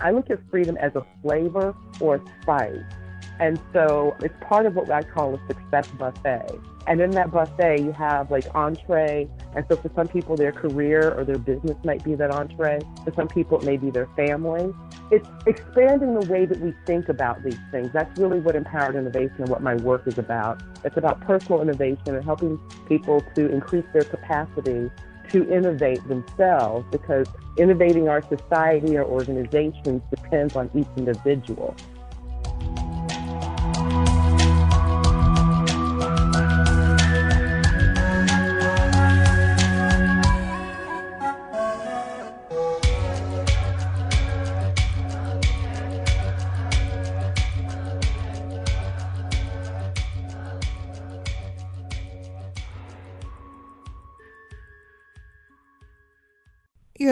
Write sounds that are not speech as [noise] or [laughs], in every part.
I look at freedom as a flavor or a spice. And so it's part of what I call a success buffet. And in that buffet, you have like entree. And so for some people, their career or their business might be that entree. For some people, it may be their family. It's expanding the way that we think about these things. That's really what empowered innovation and what my work is about. It's about personal innovation and helping people to increase their capacity to innovate themselves because innovating our society or organizations depends on each individual.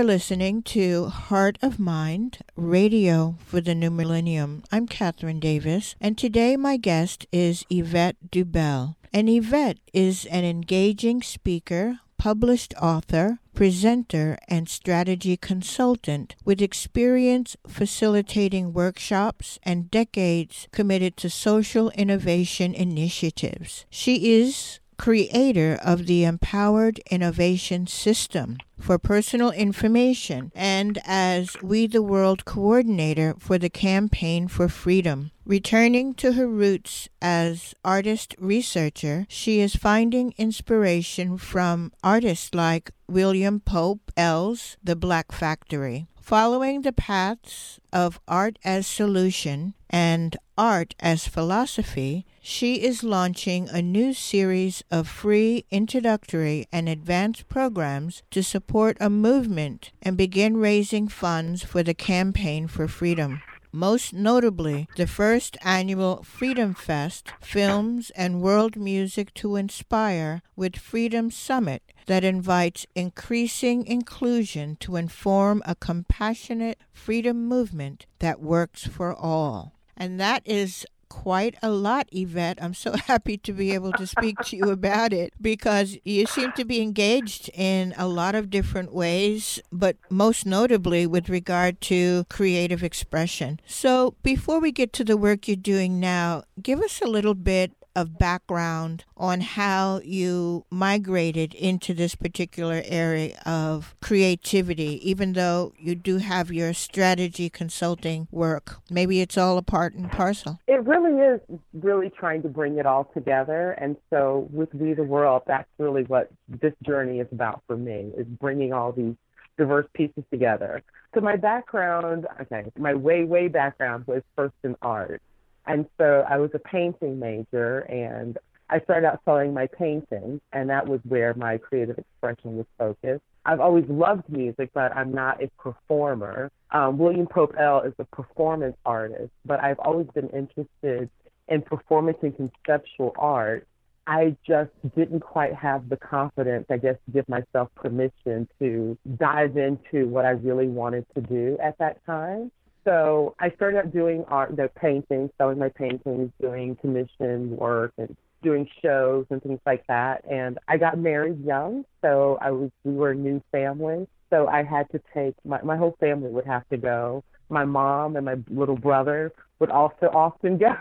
You're listening to Heart of Mind Radio for the New Millennium. I'm Catherine Davis, and today my guest is Yvette Dubel. And Yvette is an engaging speaker, published author, presenter, and strategy consultant with experience facilitating workshops and decades committed to social innovation initiatives. She is creator of the Empowered Innovation System for personal information and as We the World coordinator for the Campaign for Freedom. Returning to her roots as artist researcher, she is finding inspiration from artists like William Pope.L's The Black Factory. Following the paths of art as solution and art as philosophy, she is launching a new series of free introductory and advanced programs to support a movement and begin raising funds for the Campaign for Freedom most notably the first annual Freedom Fest Films and World Music to Inspire with Freedom Summit that invites increasing inclusion to inform a compassionate freedom movement that works for all. And that is quite a lot, Yvette. I'm so [laughs] happy to be able to speak to you about it because you seem to be engaged in a lot of different ways, but most notably with regard to creative expression. So, before we get to the work you're doing now, give us a little bit of background on how you migrated into this particular area of creativity, even though you do have your strategy consulting work. Maybe it's all a part and parcel. It really is really trying to bring it all together. And so with We the World, that's really what this journey is about for me, is bringing all these diverse pieces together. So my background, okay, my way, way background was first in art. And so I was a painting major and I started out selling my paintings, and that was where my creative expression was focused. I've always loved music, but I'm not a performer. Um, William Pope.L is a performance artist, but I've always been interested in performance and conceptual art. I just didn't quite have the confidence, I guess, to give myself permission to dive into what I really wanted to do at that time. So I started out doing art, the paintings, selling my paintings, doing commission work and doing shows and things like that. And I got married young, so I was we were a new family. So I had to take my my whole family would have to go. My mom and my little brother would also often [laughs] go,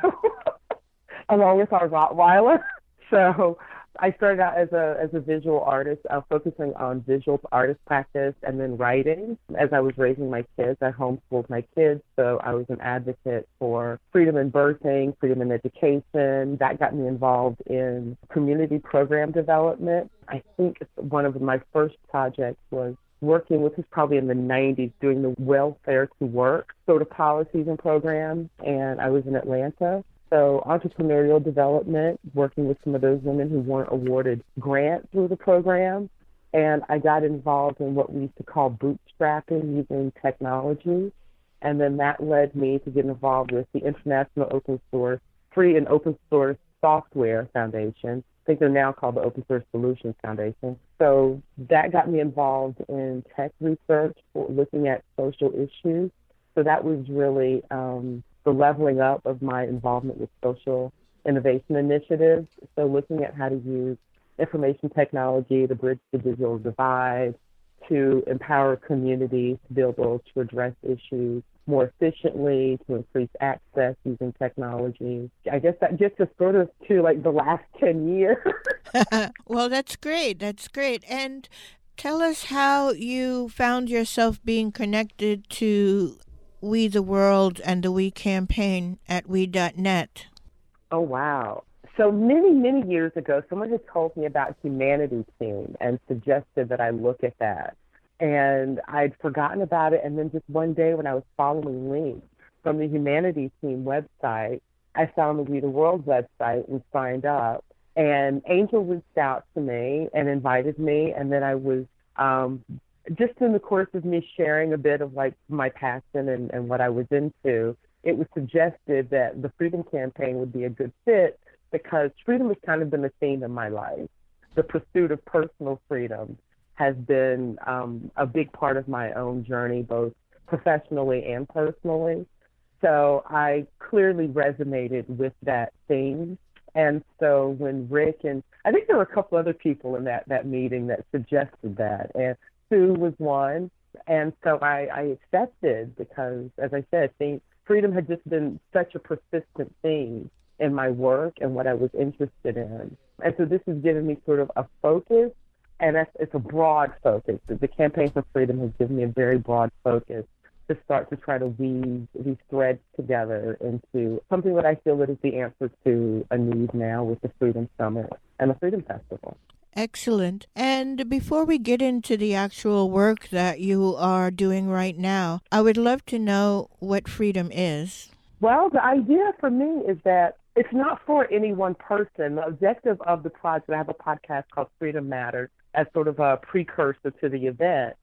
along with our Rottweiler. [laughs] So I started out as a as a visual artist, uh, focusing on visual artist practice and then writing. As I was raising my kids, I homeschooled my kids, so I was an advocate for freedom in birthing, freedom in education. That got me involved in community program development. I think one of my first projects was working with, this probably in the 90s, doing the welfare to work sort of policies and programs, and I was in Atlanta. So entrepreneurial development, working with some of those women who weren't awarded grants through the program. And I got involved in what we used to call bootstrapping using technology. And then that led me to get involved with the International Open Source Free and Open Source Software Foundation. I think they're now called the Open Source Solutions Foundation. So that got me involved in tech research, looking at social issues. So that was really um, the leveling up of my involvement with social innovation initiatives. So looking at how to use information technology to bridge the digital divide, to empower communities to be able to address issues more efficiently, to increase access using technology. I guess that us sort of to like the last [laughs] 10 years. [laughs] [laughs] well, that's great. That's great. And tell us how you found yourself being connected to We the World and the We campaign at We.net. Oh, wow. So many, many years ago, someone had told me about Humanity Team and suggested that I look at that and I'd forgotten about it. And then just one day when I was following links from the Humanity Team website, I found the We the World website and signed up. And Angel reached out to me and invited me, and then I was um, just in the course of me sharing a bit of like my passion and, and what I was into. It was suggested that the Freedom Campaign would be a good fit because freedom has kind of been a theme in my life. The pursuit of personal freedom has been um, a big part of my own journey, both professionally and personally. So I clearly resonated with that theme. And so when Rick and I think there were a couple other people in that, that meeting that suggested that, and Sue was one. And so I, I accepted because, as I said, freedom had just been such a persistent theme in my work and what I was interested in. And so this has given me sort of a focus and it's, it's a broad focus. The Campaign for Freedom has given me a very broad focus to start to try to weave these threads together into something that I feel that is the answer to a need now with the Freedom Summit and the Freedom Festival. Excellent. And before we get into the actual work that you are doing right now, I would love to know what freedom is. Well, the idea for me is that it's not for any one person. The objective of the project, I have a podcast called Freedom Matters, as sort of a precursor to the event.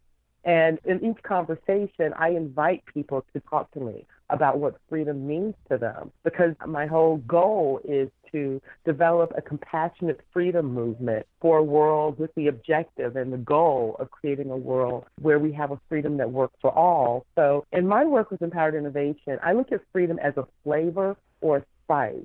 And in each conversation, I invite people to talk to me about what freedom means to them because my whole goal is to develop a compassionate freedom movement for a world with the objective and the goal of creating a world where we have a freedom that works for all. So, in my work with Empowered Innovation, I look at freedom as a flavor or a spice.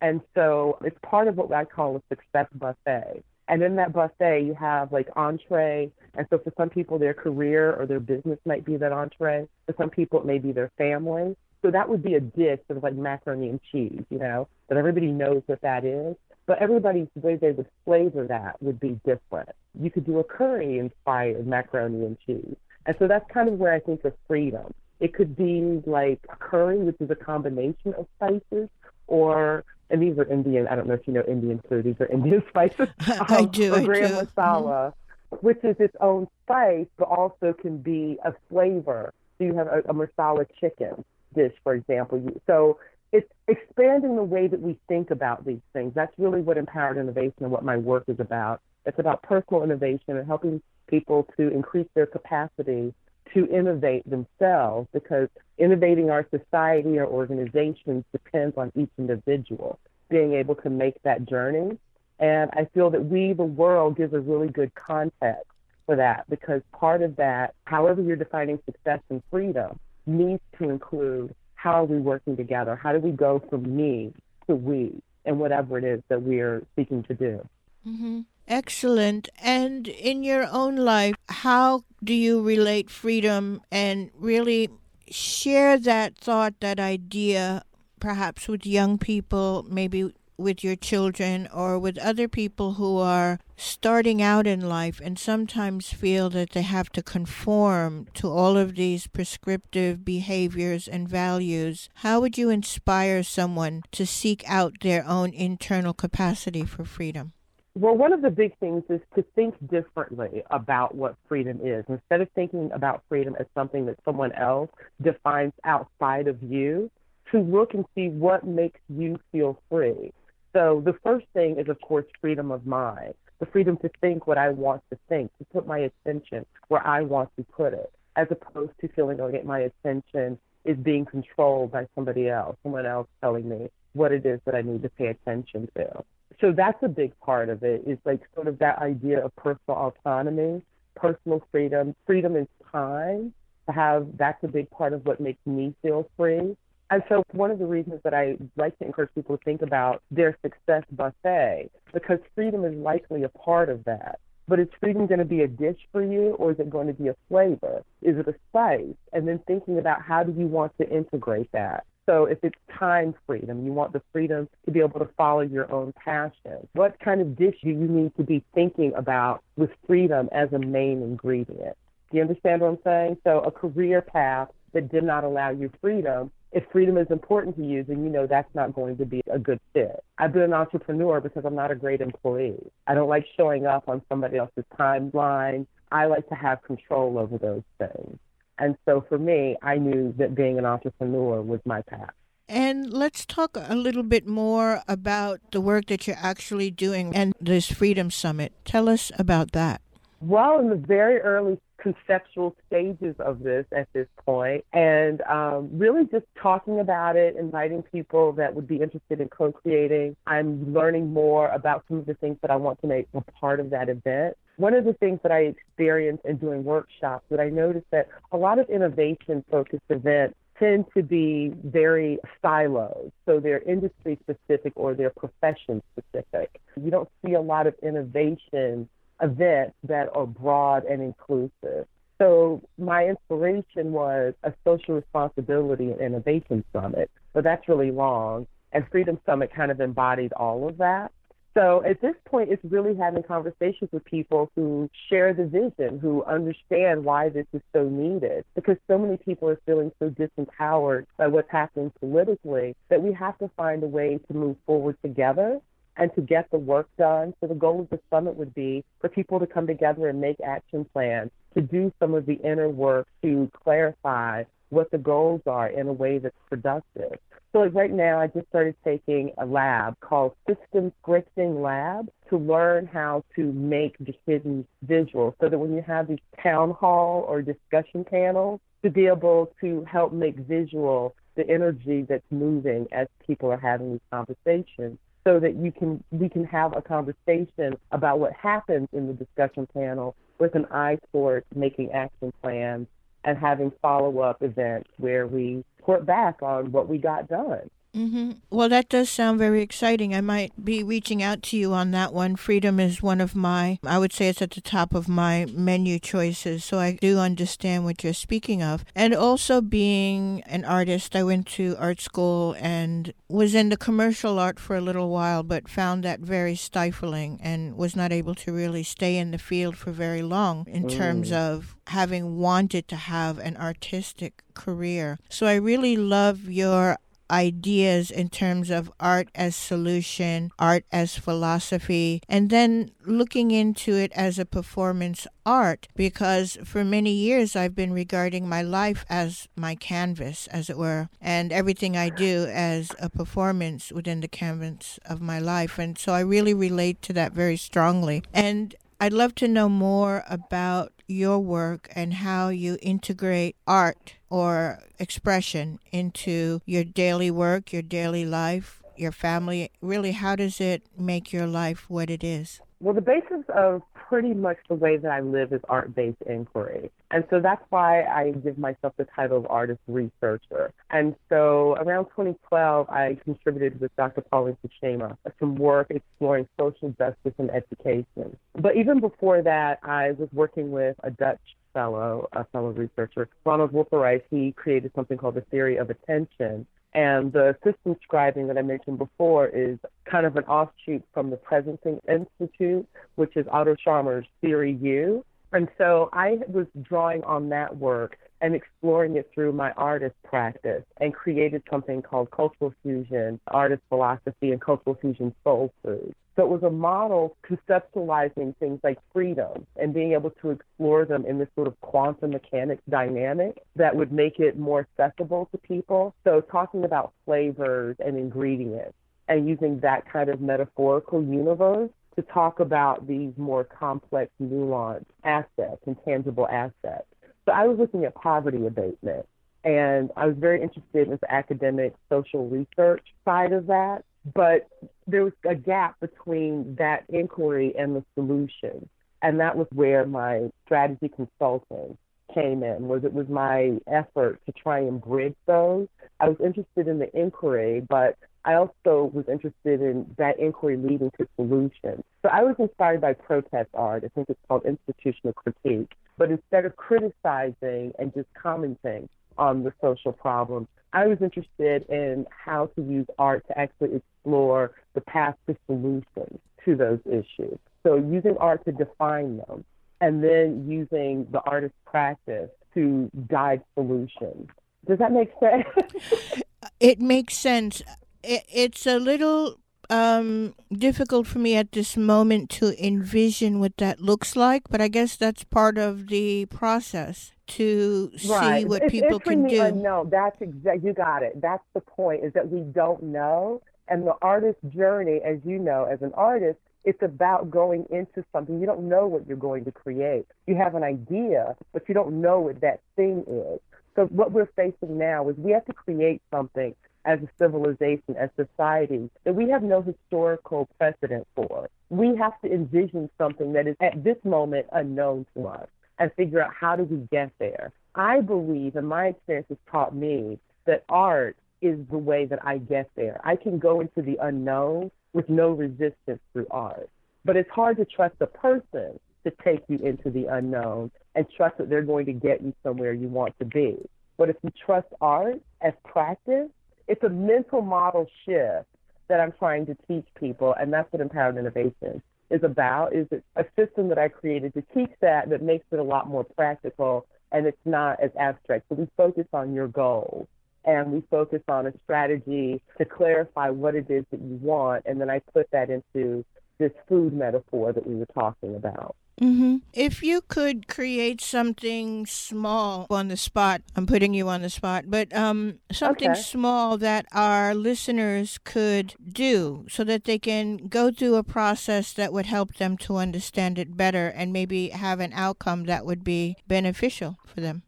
And so it's part of what I call a success buffet. And in that buffet, you have like entree. And so for some people, their career or their business might be that entree. For some people, it may be their family. So that would be a dish sort of like macaroni and cheese, you know, that everybody knows what that is. But everybody's way they would flavor that would be different. You could do a curry inspired macaroni and cheese. And so that's kind of where I think of freedom. It could be like a curry, which is a combination of spices, or and these are Indian. I don't know if you know Indian food. These are Indian [laughs] spices. [laughs] I um, do. I gram do. masala, mm-hmm. which is its own spice, but also can be a flavor. So you have a, a masala chicken dish, for example. So it's expanding the way that we think about these things. That's really what empowered innovation and what my work is about. It's about personal innovation and helping people to increase their capacity to innovate themselves because innovating our society or organizations depends on each individual being able to make that journey. And I feel that we, the world, gives a really good context for that because part of that, however you're defining success and freedom, needs to include how are we working together? How do we go from me to we and whatever it is that we're seeking to do? Mm-hmm. Excellent. And in your own life, how do you relate freedom and really share that thought, that idea, perhaps with young people, maybe with your children or with other people who are starting out in life and sometimes feel that they have to conform to all of these prescriptive behaviors and values, how would you inspire someone to seek out their own internal capacity for freedom? Well, one of the big things is to think differently about what freedom is. Instead of thinking about freedom as something that someone else defines outside of you, to look and see what makes you feel free. So the first thing is, of course, freedom of mind, the freedom to think what I want to think, to put my attention where I want to put it, as opposed to feeling like my attention is being controlled by somebody else, someone else telling me what it is that I need to pay attention to so that's a big part of it is like sort of that idea of personal autonomy, personal freedom, freedom in time to have that's a big part of what makes me feel free. And so one of the reasons that I like to encourage people to think about their success buffet, because freedom is likely a part of that. But is freedom going to be a dish for you or is it going to be a flavor? Is it a spice? And then thinking about how do you want to integrate that? So if it's time freedom, you want the freedom to be able to follow your own passion. What kind of dish do you need to be thinking about with freedom as a main ingredient? Do you understand what I'm saying? So a career path that did not allow you freedom if freedom is important to you, then you know that's not going to be a good fit. I've been an entrepreneur because I'm not a great employee. I don't like showing up on somebody else's timeline. I like to have control over those things. And so for me, I knew that being an entrepreneur was my path. And let's talk a little bit more about the work that you're actually doing and this Freedom Summit. Tell us about that. Well, in the very early conceptual stages of this at this point, and um, really just talking about it, inviting people that would be interested in co creating. I'm learning more about some of the things that I want to make a part of that event. One of the things that I experienced in doing workshops that I noticed that a lot of innovation focused events tend to be very siloed. So they're industry specific or they're profession specific. You don't see a lot of innovation events that are broad and inclusive. So my inspiration was a social responsibility and innovation summit, but that's really long. And Freedom Summit kind of embodied all of that. So at this point, it's really having conversations with people who share the vision, who understand why this is so needed. Because so many people are feeling so disempowered by what's happening politically that we have to find a way to move forward together and to get the work done. So the goal of the summit would be for people to come together and make action plans, to do some of the inner work to clarify what the goals are in a way that's productive. So like right now, I just started taking a lab called System Scribing Lab to learn how to make decisions visual so that when you have these town hall or discussion panels, to be able to help make visual the energy that's moving as people are having these conversations so that you can we can have a conversation about what happens in the discussion panel with an eye towards making action plans and having follow up events where we report back on what we got done. Mm-hmm. Well, that does sound very exciting. I might be reaching out to you on that one. Freedom is one of my, I would say it's at the top of my menu choices. So I do understand what you're speaking of. And also being an artist, I went to art school and was in the commercial art for a little while, but found that very stifling and was not able to really stay in the field for very long in mm. terms of having wanted to have an artistic career. So I really love your ideas in terms of art as solution, art as philosophy, and then looking into it as a performance art because for many years I've been regarding my life as my canvas, as it were, and everything I do as a performance within the canvas of my life. And so I really relate to that very strongly. And I'd love to know more about your work and how you integrate art or expression into your daily work, your daily life, your family. Really, how does it make your life what it is? Well, the basis of pretty much the way that I live is art based inquiry. And so that's why I give myself the title of artist researcher. And so around 2012, I contributed with Dr. Pauline Fuchema some work exploring social justice and education. But even before that, I was working with a Dutch fellow, a fellow researcher, Ronald Wolpereis. He created something called the theory of attention. And the system scribing that I mentioned before is kind of an offshoot from the Presencing Institute, which is Otto Scharmer's Theory U. And so I was drawing on that work and exploring it through my artist practice and created something called Cultural Fusion, Artist Philosophy, and Cultural Fusion Soul Food. So it was a model conceptualizing things like freedom and being able to explore them in this sort of quantum mechanics dynamic that would make it more accessible to people. So talking about flavors and ingredients and using that kind of metaphorical universe to talk about these more complex, nuanced assets and tangible assets. So I was looking at poverty abatement, and I was very interested in the academic social research side of that. But there was a gap between that inquiry and the solution. And that was where my strategy consulting came in, was it was my effort to try and bridge those. I was interested in the inquiry, but I also was interested in that inquiry leading to solutions. So I was inspired by protest art. I think it's called institutional critique. But instead of criticizing and just commenting on the social problems, I was interested in how to use art to actually explore the path to solutions to those issues. So using art to define them and then using the artist's practice to guide solutions. Does that make sense? [laughs] it makes sense. It's a little um, difficult for me at this moment to envision what that looks like, but I guess that's part of the process to right. see what it's, people it's can do. No, that's exactly you got it. That's the point. Is that we don't know, and the artist's journey, as you know, as an artist, it's about going into something. You don't know what you're going to create. You have an idea, but you don't know what that thing is. So what we're facing now is we have to create something as a civilization, as society, that we have no historical precedent for. We have to envision something that is at this moment unknown to us and figure out how do we get there. I believe, and my experience has taught me, that art is the way that I get there. I can go into the unknown with no resistance through art. But it's hard to trust a person to take you into the unknown and trust that they're going to get you somewhere you want to be. But if you trust art as practice, it's a mental model shift that I'm trying to teach people, and that's what empowered innovation is about. Is a system that I created to teach that that makes it a lot more practical and it's not as abstract. So we focus on your goals and we focus on a strategy to clarify what it is that you want, and then I put that into this food metaphor that we were talking about. Mm-hmm. If you could create something small on the spot, I'm putting you on the spot, but um, something okay. small that our listeners could do so that they can go through a process that would help them to understand it better and maybe have an outcome that would be beneficial for them.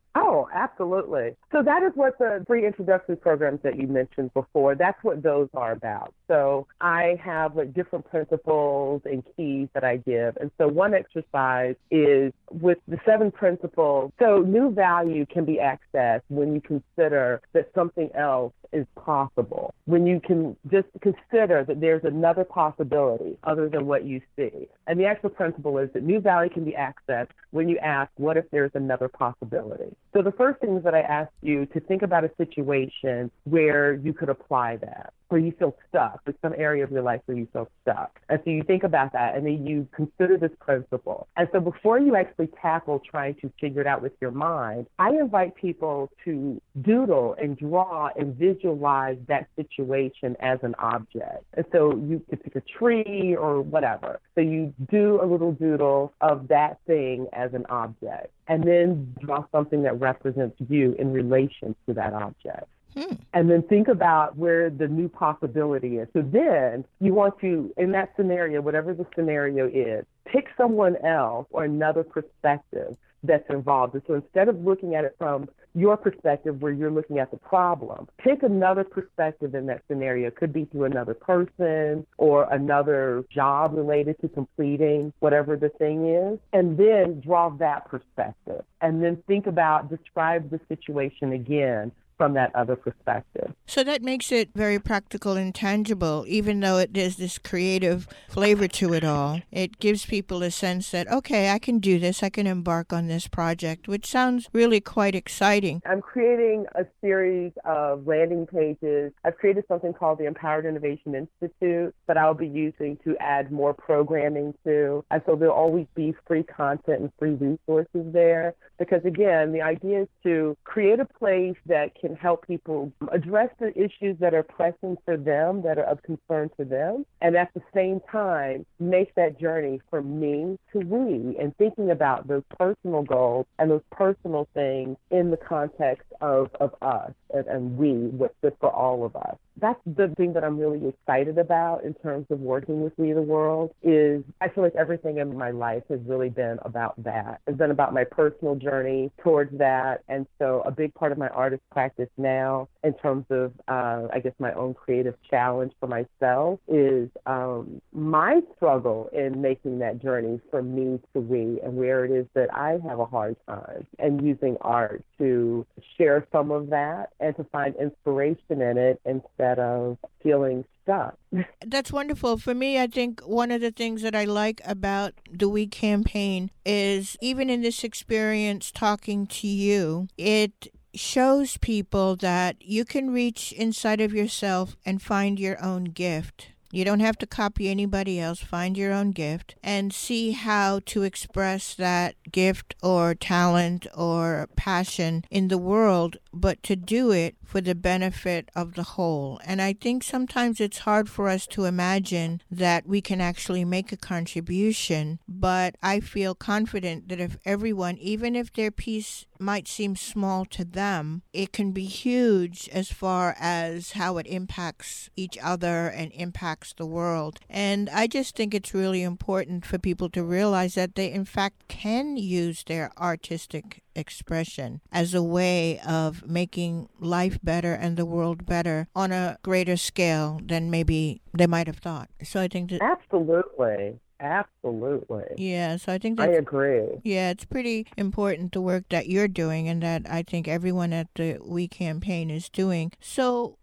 Absolutely. So that is what the free introductory programs that you mentioned before, that's what those are about. So I have like different principles and keys that I give. And so one exercise is with the seven principles. So new value can be accessed when you consider that something else is possible. When you can just consider that there's another possibility other than what you see. And the actual principle is that new value can be accessed when you ask, what if there's another possibility? So the first thing is that I ask you to think about a situation where you could apply that where you feel stuck, there's some area of your life where you feel stuck. And so you think about that and then you consider this principle. And so before you actually tackle trying to figure it out with your mind, I invite people to doodle and draw and visualize that situation as an object. And so you could pick a tree or whatever. So you do a little doodle of that thing as an object and then draw something that represents you in relation to that object. Hmm. And then think about where the new possibility is. So then you want to, in that scenario, whatever the scenario is, pick someone else or another perspective that's involved. And so instead of looking at it from your perspective where you're looking at the problem, pick another perspective in that scenario. It could be through another person or another job related to completing whatever the thing is. And then draw that perspective. And then think about, describe the situation again from that other perspective. So that makes it very practical and tangible, even though it there's this creative flavor to it all. It gives people a sense that, okay, I can do this, I can embark on this project, which sounds really quite exciting. I'm creating a series of landing pages. I've created something called the Empowered Innovation Institute that I'll be using to add more programming to. And so there'll always be free content and free resources there. Because again, the idea is to create a place that can can help people address the issues that are pressing for them, that are of concern to them, and at the same time make that journey from me to we and thinking about those personal goals and those personal things in the context of, of us and, and we, what's good for all of us that's the thing that I'm really excited about in terms of working with We the World is I feel like everything in my life has really been about that. It's been about my personal journey towards that. And so a big part of my artist practice now in terms of uh, I guess my own creative challenge for myself is um, my struggle in making that journey from me to we and where it is that I have a hard time and using art to share some of that and to find inspiration in it instead instead of feeling stuck. [laughs] That's wonderful. For me, I think one of the things that I like about the We campaign is even in this experience talking to you, it shows people that you can reach inside of yourself and find your own gift. You don't have to copy anybody else. Find your own gift and see how to express that gift or talent or passion in the world, but to do it for the benefit of the whole. And I think sometimes it's hard for us to imagine that we can actually make a contribution, but I feel confident that if everyone, even if their piece might seem small to them, it can be huge as far as how it impacts each other and impacts the world. And I just think it's really important for people to realize that they, in fact, can use their artistic expression as a way of making life better and the world better on a greater scale than maybe they might have thought. So I think that absolutely. Absolutely. Yeah, so I think I agree. Yeah, it's pretty important the work that you're doing and that I think everyone at the We campaign is doing. So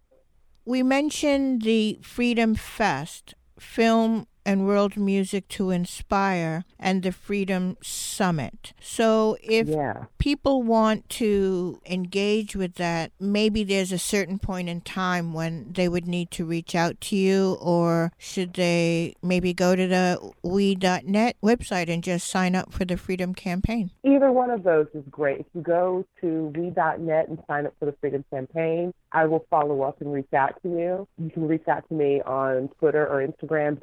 we mentioned the Freedom Fest film and world music to inspire and the Freedom Summit. So if yeah. people want to engage with that, maybe there's a certain point in time when they would need to reach out to you or should they maybe go to the we.net website and just sign up for the Freedom Campaign? Either one of those is great. If you go to we.net and sign up for the Freedom Campaign, I will follow up and reach out to you. You can reach out to me on Twitter or Instagram,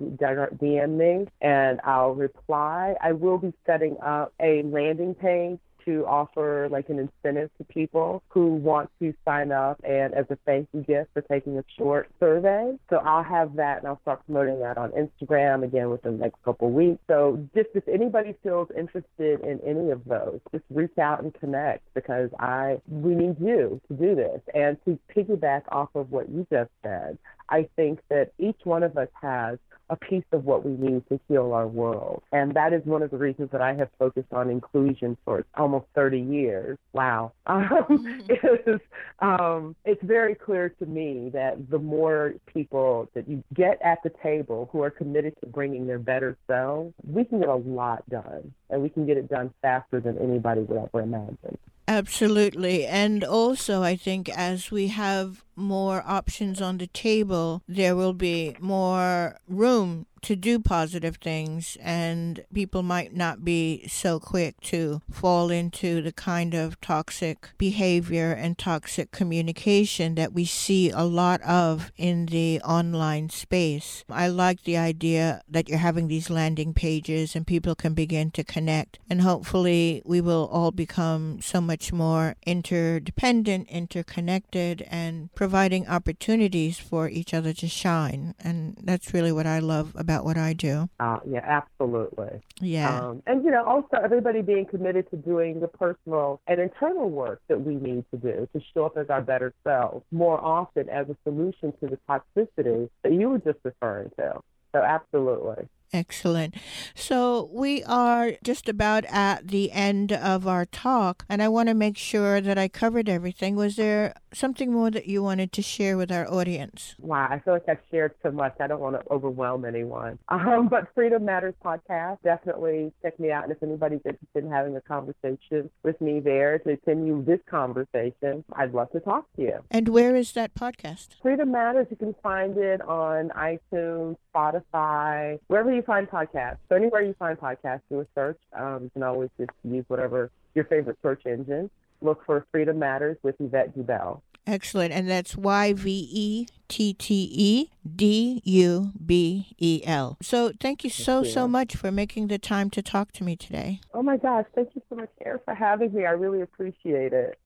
DM me, and I'll reply. I will be setting up a landing page to offer like an incentive to people who want to sign up and as a thank you gift for taking a short survey. So I'll have that and I'll start promoting that on Instagram again within the next couple weeks. So just if anybody feels interested in any of those, just reach out and connect because I we need you to do this. And to piggyback off of what you just said, I think that each one of us has a piece of what we need to heal our world. And that is one of the reasons that I have focused on inclusion for almost 30 years. Wow. [laughs] Um, is, um, it's very clear to me that the more people that you get at the table who are committed to bringing their better selves, we can get a lot done. And we can get it done faster than anybody would ever imagine. Absolutely. And also, I think as we have more options on the table, there will be more room to do positive things, and people might not be so quick to fall into the kind of toxic behavior and toxic communication that we see a lot of in the online space. I like the idea that you're having these landing pages and people can begin to connect, and hopefully, we will all become so much more interdependent, interconnected, and providing opportunities for each other to shine. And that's really what I love about what I do. Uh, yeah, absolutely. Yeah. Um, and, you know, also everybody being committed to doing the personal and internal work that we need to do to show up as our better selves more often as a solution to the toxicity that you were just referring to. So, absolutely. Excellent. So we are just about at the end of our talk, and I want to make sure that I covered everything. Was there something more that you wanted to share with our audience? Wow, I feel like I've shared so much. I don't want to overwhelm anyone. [laughs] Um, but Freedom Matters podcast, definitely check me out. And if anybody's interested in having a conversation with me there to continue this conversation, I'd love to talk to you. And where is that podcast? Freedom Matters, you can find it on iTunes, Spotify, wherever you you find podcasts. So anywhere you find podcasts, do a search. Um, you can always just use whatever your favorite search engine. Look for Freedom Matters with Yvette Dubel. Excellent. And that's Y V E T T E D U B E L. So thank you so, so much for making the time to talk to me today. Oh my gosh. Thank you so much, Air, for having me. I really appreciate it.